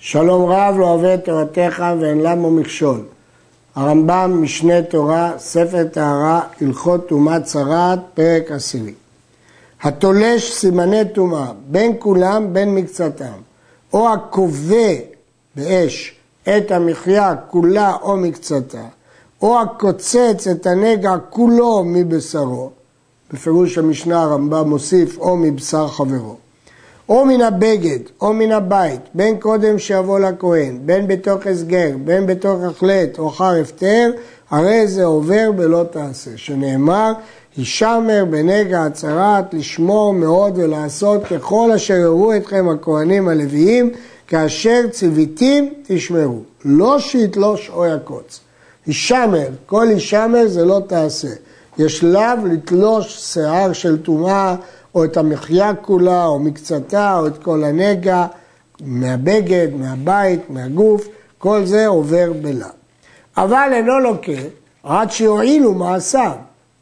שלום רב לא אוהב את תורתך ואין למו מכשול. הרמב"ם, משנה תורה, ספר טהרה, הלכות טומאת צרעת, פרק עשירי. התולש סימני טומאה, בין כולם בין מקצתם, או הכובה באש את המחיה כולה או מקצתה, או הקוצץ את הנגע כולו מבשרו, בפירוש המשנה הרמב"ם מוסיף או מבשר חברו. או מן הבגד, או מן הבית, בין קודם שיבוא לכהן, בין בתוך הסגר, בין בתוך החלט או אחר הפטר, הרי זה עובר בלא תעשה, שנאמר, הישמר בנגע הצהרת, לשמור מאוד ולעשות ככל אשר יראו אתכם הכהנים הלוויים, כאשר ציוויתים תשמרו, לא שיתלוש או יקוץ. הישמר, כל הישמר זה לא תעשה. יש לאו לתלוש שיער של טומאה או את המחיה כולה, או מקצתה, או את כל הנגע, מהבגד, מהבית, מהגוף, כל זה עובר בלאו. אבל אינו לוקה עד שיועילו מעשיו,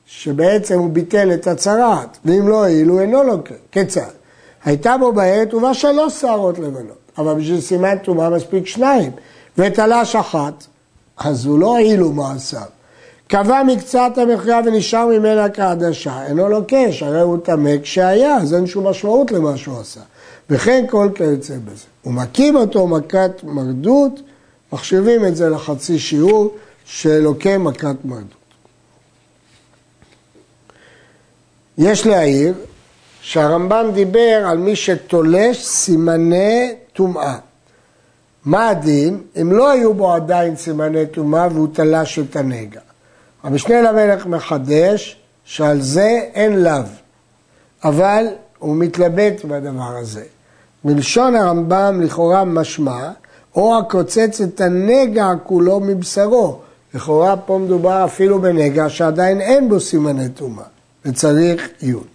שבעצם הוא ביטל את הצהרת, ואם לא הועילו אינו לוקה. כיצד? הייתה בו בעת ובה שלוש שערות לבנות, אבל בשביל סימן טומאה מספיק שניים, ותלש אחת, אז הוא לא הועילו מעשיו. קבע מקצת המחיה ונשאר ממנה כעדשה, אינו לוקש, הרי הוא טמא כשהיה, אז אין שום משמעות למה שהוא עשה. וכן כל כיוצא בזה. הוא מכים אותו מכת מרדות, מחשיבים את זה לחצי שיעור שלוקה מכת מרדות. יש להעיר שהרמב"ם דיבר על מי שתולש סימני טומאה. מה הדין אם לא היו בו עדיין סימני טומאה והוא תלש את הנגע? המשנה למלך מחדש שעל זה אין לאו, אבל הוא מתלבט בדבר הזה. מלשון הרמב"ם לכאורה משמע, או הקוצץ את הנגע כולו מבשרו. לכאורה פה מדובר אפילו בנגע שעדיין אין בו סימני טומאה, וצריך עיון.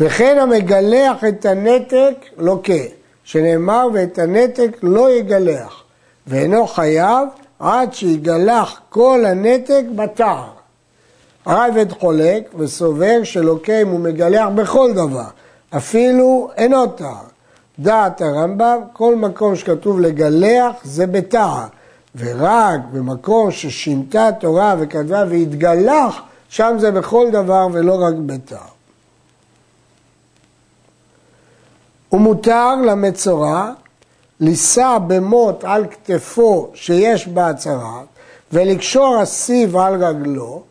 וכן המגלח את הנתק לוקה, שנאמר ואת הנתק לא יגלח, ואינו חייב עד שיגלח כל הנתק בתער. הרייבד חולק וסובר שלוקה אם הוא מגלח בכל דבר, אפילו אינו תער. דעת הרמב"ם, כל מקום שכתוב לגלח זה בתער, ורק במקום ששינתה תורה וכתבה והתגלח, שם זה בכל דבר ולא רק בתער. ומותר למצורע לישא במוט על כתפו שיש בה הצהרה, ולקשור הסיב על רגלו,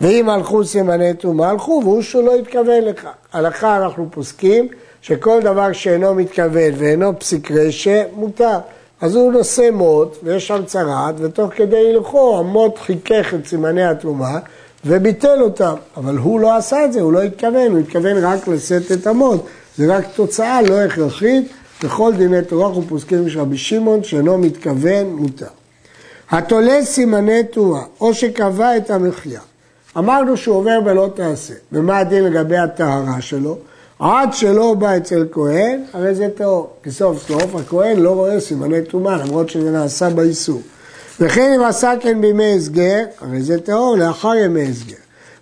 ואם הלכו סימני טומאה הלכו, והוא שהוא לא התכוון לכך. הלכה אנחנו פוסקים שכל דבר שאינו מתכוון ואינו פסיק רשע, מותר. אז הוא נושא מוט, ויש שם צרת, ותוך כדי הלכו המוט חיכך את סימני הטומאה וביטל אותם. אבל הוא לא עשה את זה, הוא לא התכוון, הוא התכוון רק לשאת את המוט. זה רק תוצאה לא הכרחית, בכל דיני תורה אנחנו פוסקים של רבי שמעון שאינו מתכוון מותר. התולה סימני תורה, או שקבע את המחיה. אמרנו שהוא עובר ולא תעשה. ומה הדין לגבי הטהרה שלו? עד שלא בא אצל כהן, הרי זה טהור. כי סוף סוף הכהן לא רואה סימני טומאה, למרות שזה נעשה באיסור. וכן אם עשה כן בימי הסגר, הרי זה טהור לאחר ימי הסגר.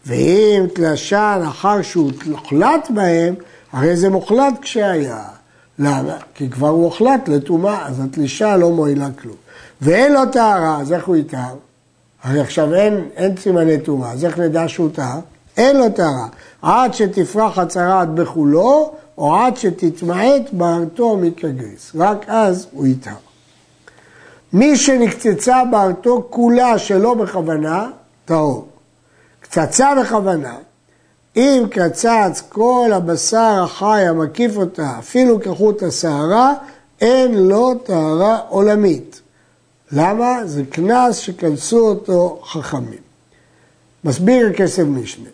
ואם תלשה לאחר שהוא הוחלט בהם, הרי זה מוחלט כשהיה. למה? כי כבר הוא הוחלט לטומאה, אז התלישה לא מועילה כלום. ואין לו טהרה, אז איך הוא יטהר? הרי עכשיו אין, אין סימני טומאה, אז איך נדע שהוא טהר? אין לו טהרה. עד שתפרח הצהרת בחולו, או עד שתתמעט בארתו מכגריס. רק אז הוא יטהר. מי שנקצצה בארתו כולה שלא בכוונה, טהור. קצצה בכוונה, אם קצץ כל הבשר החי המקיף אותה, אפילו כחוט השערה, אין לו טהרה עולמית. למה? זה קנס שכנסו אותו חכמים. מסביר כסף משנה.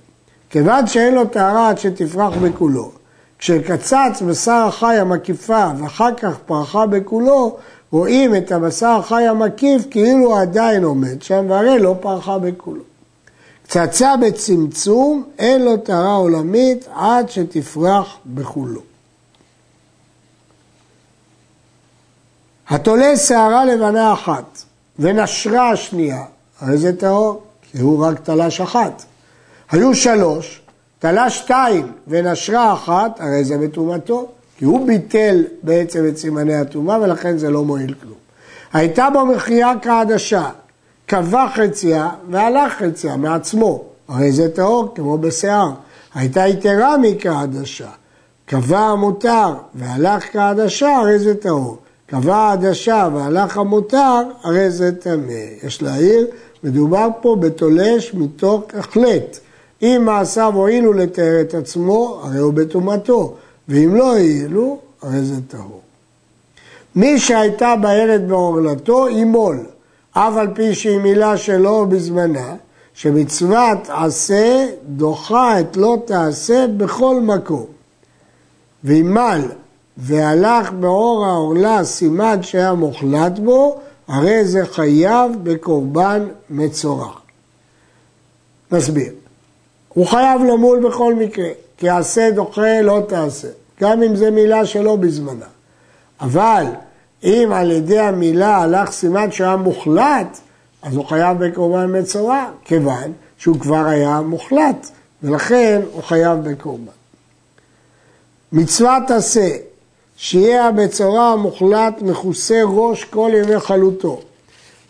כיוון שאין לו טהרה עד שתפרח בכולו, כשקצץ בשר החי המקיפה ואחר כך פרחה בכולו, רואים את הבשר החי המקיף כאילו עדיין עומד שם, והרי לא פרחה בכולו. צצה בצמצום, אין לו טהרה עולמית עד שתפרח בחולו. התולה שערה לבנה אחת ונשרה השנייה, הרי זה טהור, כי הוא רק תלש אחת. היו שלוש, תלה שתיים ונשרה אחת, הרי זה מטומאתו, כי הוא ביטל בעצם את סימני הטומאה ולכן זה לא מועיל כלום. הייתה בו מחייה כעדשה, קבע חציה והלך חציה מעצמו, הרי זה טהור כמו בשיער. הייתה יתרה מכעדשה, קבע המותר והלך כעדשה, הרי זה טהור. קבע העדשה והלך המותר, הרי זה טמא. יש להעיר, מדובר פה בתולש מתוך החלט. אם מעשיו הועילו לתאר את עצמו, הרי הוא בטומאתו, ואם לא הועילו, הרי זה טהור. מי שהייתה בערת בעורלתו, ימול, אף על פי שהיא מילה שלא בזמנה, שמצוות עשה דוחה את לא תעשה בכל מקום. וימל והלך באור העורלה סימן שהיה מוחלט בו, הרי זה חייב בקורבן מצורע. נסביר. הוא חייב למול בכל מקרה, כי עשה דוחה לא תעשה, גם אם זו מילה שלא בזמנה. אבל אם על ידי המילה הלך סימן שהיה מוחלט, אז הוא חייב בקורבן מצורע, כיוון שהוא כבר היה מוחלט, ולכן הוא חייב בקורבן. מצוות עשה, שיהיה הבצורה המוחלט מכוסה ראש כל ימי חלוטו,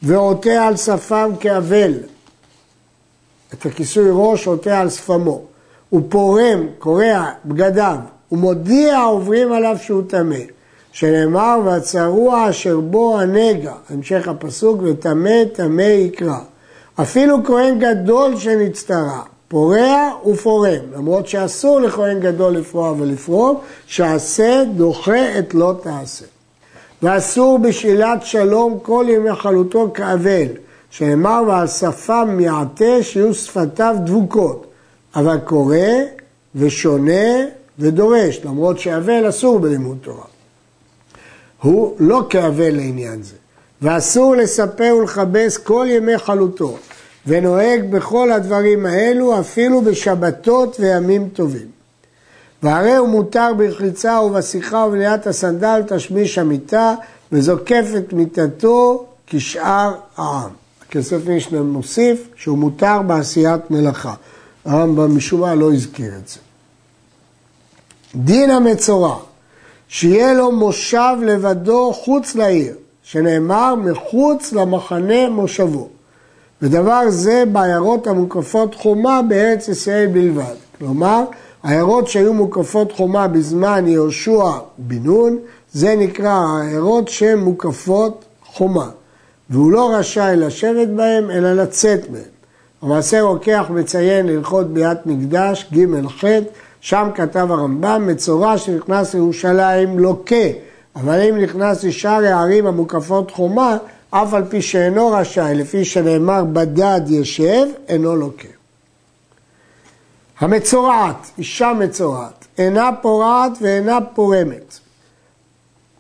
ועוטה על שפם כאבל, את הכיסוי ראש עוטה על שפמו, הוא פורם, קורע בגדיו, ומודיע העוברים עליו שהוא טמא. שנאמר והצרוע אשר בו הנגע, המשך הפסוק, וטמא טמא יקרא. אפילו כהן גדול שנצטרע, פורע ופורם, למרות שאסור לכהן גדול לפרוע ולפרום, שעשה דוחה את לא תעשה. ואסור בשאלת שלום כל ימי חלוטו כאבל, שנאמר ועל שפם מעטה שיהיו שפתיו דבוקות, אבל קורא ושונה ודורש, למרות שאבל אסור בלימוד תורה. הוא לא כאבל לעניין זה. ואסור לספר ולכבס כל ימי חלוטו, ונוהג בכל הדברים האלו אפילו בשבתות וימים טובים. והרי הוא מותר ברחיצה ובשיחה ובניית הסנדל תשמיש המיטה, וזוקף את מיטתו כשאר העם. הכסף משנה מוסיף שהוא מותר בעשיית מלאכה. הרמב"ם משום מה לא הזכיר את זה. דין המצורע שיהיה לו מושב לבדו חוץ לעיר, שנאמר מחוץ למחנה מושבו. ודבר זה בעיירות המוקפות חומה בארץ ישראל בלבד. כלומר, העיירות שהיו מוקפות חומה בזמן יהושע בן נון, זה נקרא העיירות שהן מוקפות חומה. והוא לא רשאי לשבת בהם, אלא לצאת מהם. המעשה רוקח מציין ללכות ביאת מקדש, ג' ח', שם כתב הרמב"ם, מצורע שנכנס לירושלים לוקה, אבל אם נכנס לשאר הערים המוקפות חומה, אף על פי שאינו רשאי, לפי שנאמר בדד ישב, אינו לוקה. המצורעת, אישה מצורעת, אינה פורעת ואינה פורמת.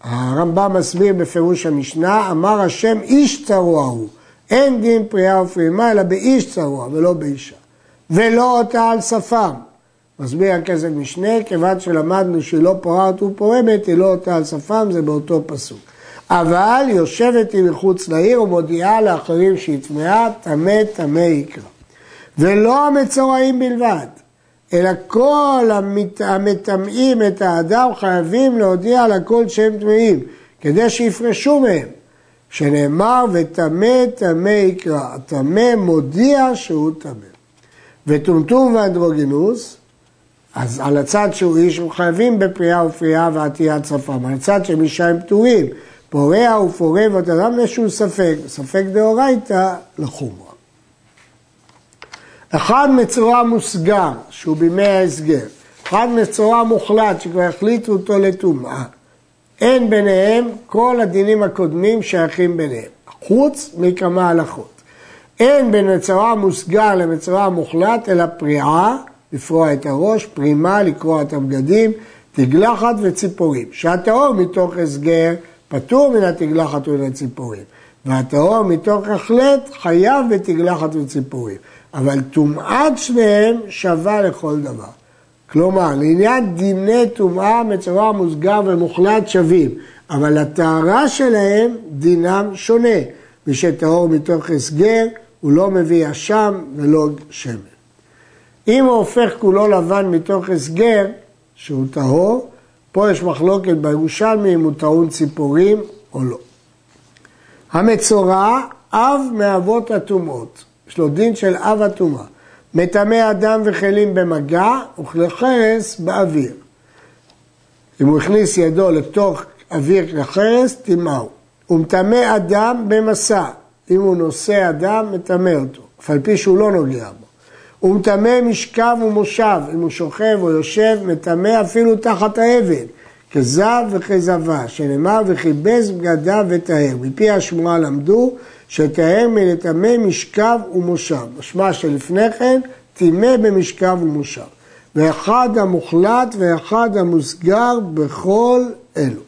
הרמב"ם מסביר בפירוש המשנה, אמר השם איש צרוע הוא, אין דין פריאה ופרימה אלא באיש צרוע ולא באישה. ולא אותה על שפם, מסביר הכסף משנה, כיוון שלמדנו שלא פורעת ופורמת, היא לא אותה על שפם, זה באותו פסוק. אבל יושבת היא מחוץ לעיר ומודיעה לאחרים שהיא טמאה, טמא טמא יקרא. ולא המצורעים בלבד, אלא כל המת... המטמאים את האדם חייבים להודיע לכל שהם טמאים, כדי שיפרשו מהם. שנאמר וטמא טמא יקרא, הטמא מודיע שהוא טמא. וטומטום ואנדרוגינוס, אז על הצד שהוא איש הם חייבים בפריאה ופריאה ועטיית שפם, על הצד שהם אישה הם פטורים, פורע ופורה ותרם לשום ספק, ספק דאורייתא לחומרה. אחד מצורע מוסגר, שהוא בימי ההסגר, אחד מצורע מוחלט, שכבר החליטו אותו לטומאה. אין ביניהם כל הדינים הקודמים שייכים ביניהם, חוץ מכמה הלכות. אין בין מצורע מוסגר למצורע מוחלט, אלא פריעה לפרוע את הראש, פרימה, לקרוע את הבגדים, תגלחת וציפורים. שהטהור מתוך הסגר פטור מן התגלחת ומן הציפורים. והטהור מתוך החלט חייב בתגלחת וציפורים. אבל טומאת שניהם שווה לכל דבר. כלומר, לעניין דיני טומאה, מצורע מוסגר ומוחלט שווים, אבל הטהרה שלהם דינם שונה. מי שטהור מתוך הסגר, הוא לא מביא אשם ולא שמן. אם הוא הופך כולו לבן מתוך הסגר, שהוא טהור, פה יש מחלוקת בירושלמי אם הוא טעון ציפורים או לא. המצורע, אב מאבות הטומאות. יש לו דין של אב הטומאה. מטמא אדם וכלים במגע וכלי חרס באוויר. אם הוא הכניס ידו לתוך אוויר כלי חרס, טימאו. הוא מטמא אדם במסע. אם הוא נושא אדם, מטמא אותו, אף על פי שהוא לא נוגע בו. הוא מטמא משכב ומושב, אם הוא שוכב או יושב, מטמא אפילו תחת האבן, כזב וכזבה, שנאמר וכיבס בגדיו וטהר. מפי השמועה למדו שטהר מלטמא משכב ומושב. משמע שלפני כן טימא במשכב ומושב. ואחד המוחלט ואחד המוסגר בכל אלו.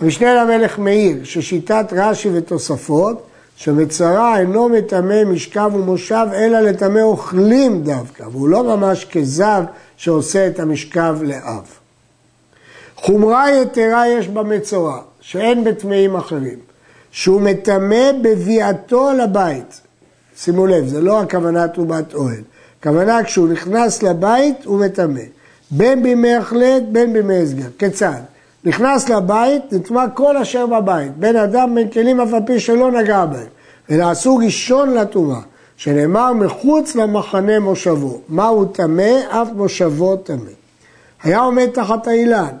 המשנה למלך מאיר, ששיטת רש"י ותוספות, שמצרה אינו מטמא משכב ומושב, אלא לטמא אוכלים דווקא, והוא לא ממש כזב שעושה את המשכב לאב. חומרה יתרה יש במצורע, שאין בטמאים אחרים, שהוא מטמא בביאתו לבית. שימו לב, זה לא הכוונה טומאת אוהל. הכוונה כשהוא נכנס לבית הוא מטמא. בין בימי החלט, בין בימי הסגר. כיצד? נכנס לבית, נטמע כל אשר בבית, בין אדם בין כלים אף על פי שלא נגע בהם, אסור ראשון לטומאה, שנאמר מחוץ למחנה מושבו, מהו טמא, אף מושבו טמא. היה עומד תחת האילן,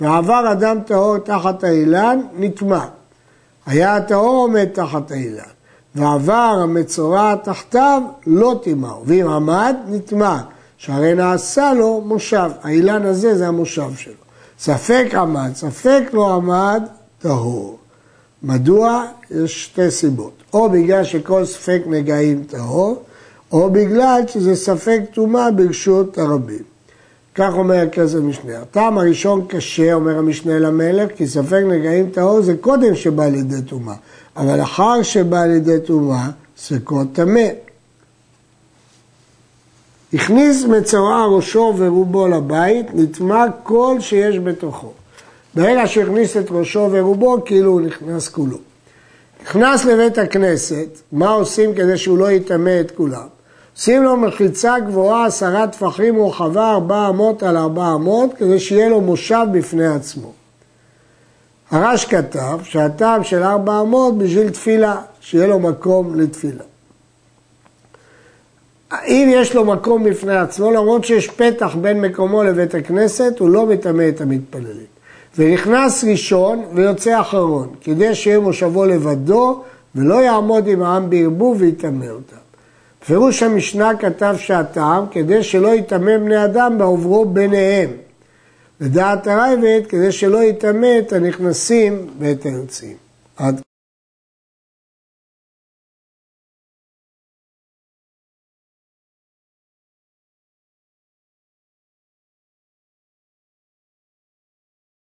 ועבר אדם טהור תחת האילן, נטמע. היה הטהור עומד תחת האילן, ועבר המצורע תחתיו, לא טימאו, ואם עמד, נטמע, שהרי נעשה לו מושב, האילן הזה זה המושב שלו. ספק עמד, ספק לא עמד, טהור. מדוע? יש שתי סיבות. או בגלל שכל ספק נגעים טהור, או בגלל שזה ספק טומאה ברשות הרבים. כך אומר כזה משנה. הטעם הראשון קשה, אומר המשנה למלך, כי ספק נגעים טהור זה קודם שבא לידי טומאה, אבל אחר שבא לידי טומאה, ספקות טמא. הכניס מצורע ראשו ורובו לבית, נטמע כל שיש בתוכו. ברגע שהכניס את ראשו ורובו, כאילו הוא נכנס כולו. נכנס לבית הכנסת, מה עושים כדי שהוא לא יטמא את כולם? עושים לו מחיצה גבוהה, עשרה טפחים רוחבה, ארבע אמות על ארבע אמות, כדי שיהיה לו מושב בפני עצמו. הרש כתב שהטעם של ארבע אמות בשביל תפילה, שיהיה לו מקום לתפילה. אם יש לו מקום בפני עצמו, למרות שיש פתח בין מקומו לבית הכנסת, הוא לא מטמא את המתפללים. ונכנס ראשון ויוצא אחרון, כדי שיהיה מושבו לבדו, ולא יעמוד עם העם בערבוב ויטמא אותם. פירוש המשנה כתב שהטעם, כדי שלא יטמא בני אדם בעוברו ביניהם. ודעת הרייבד, כדי שלא יטמא את הנכנסים ואת היוצאים. עד